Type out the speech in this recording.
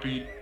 Copy.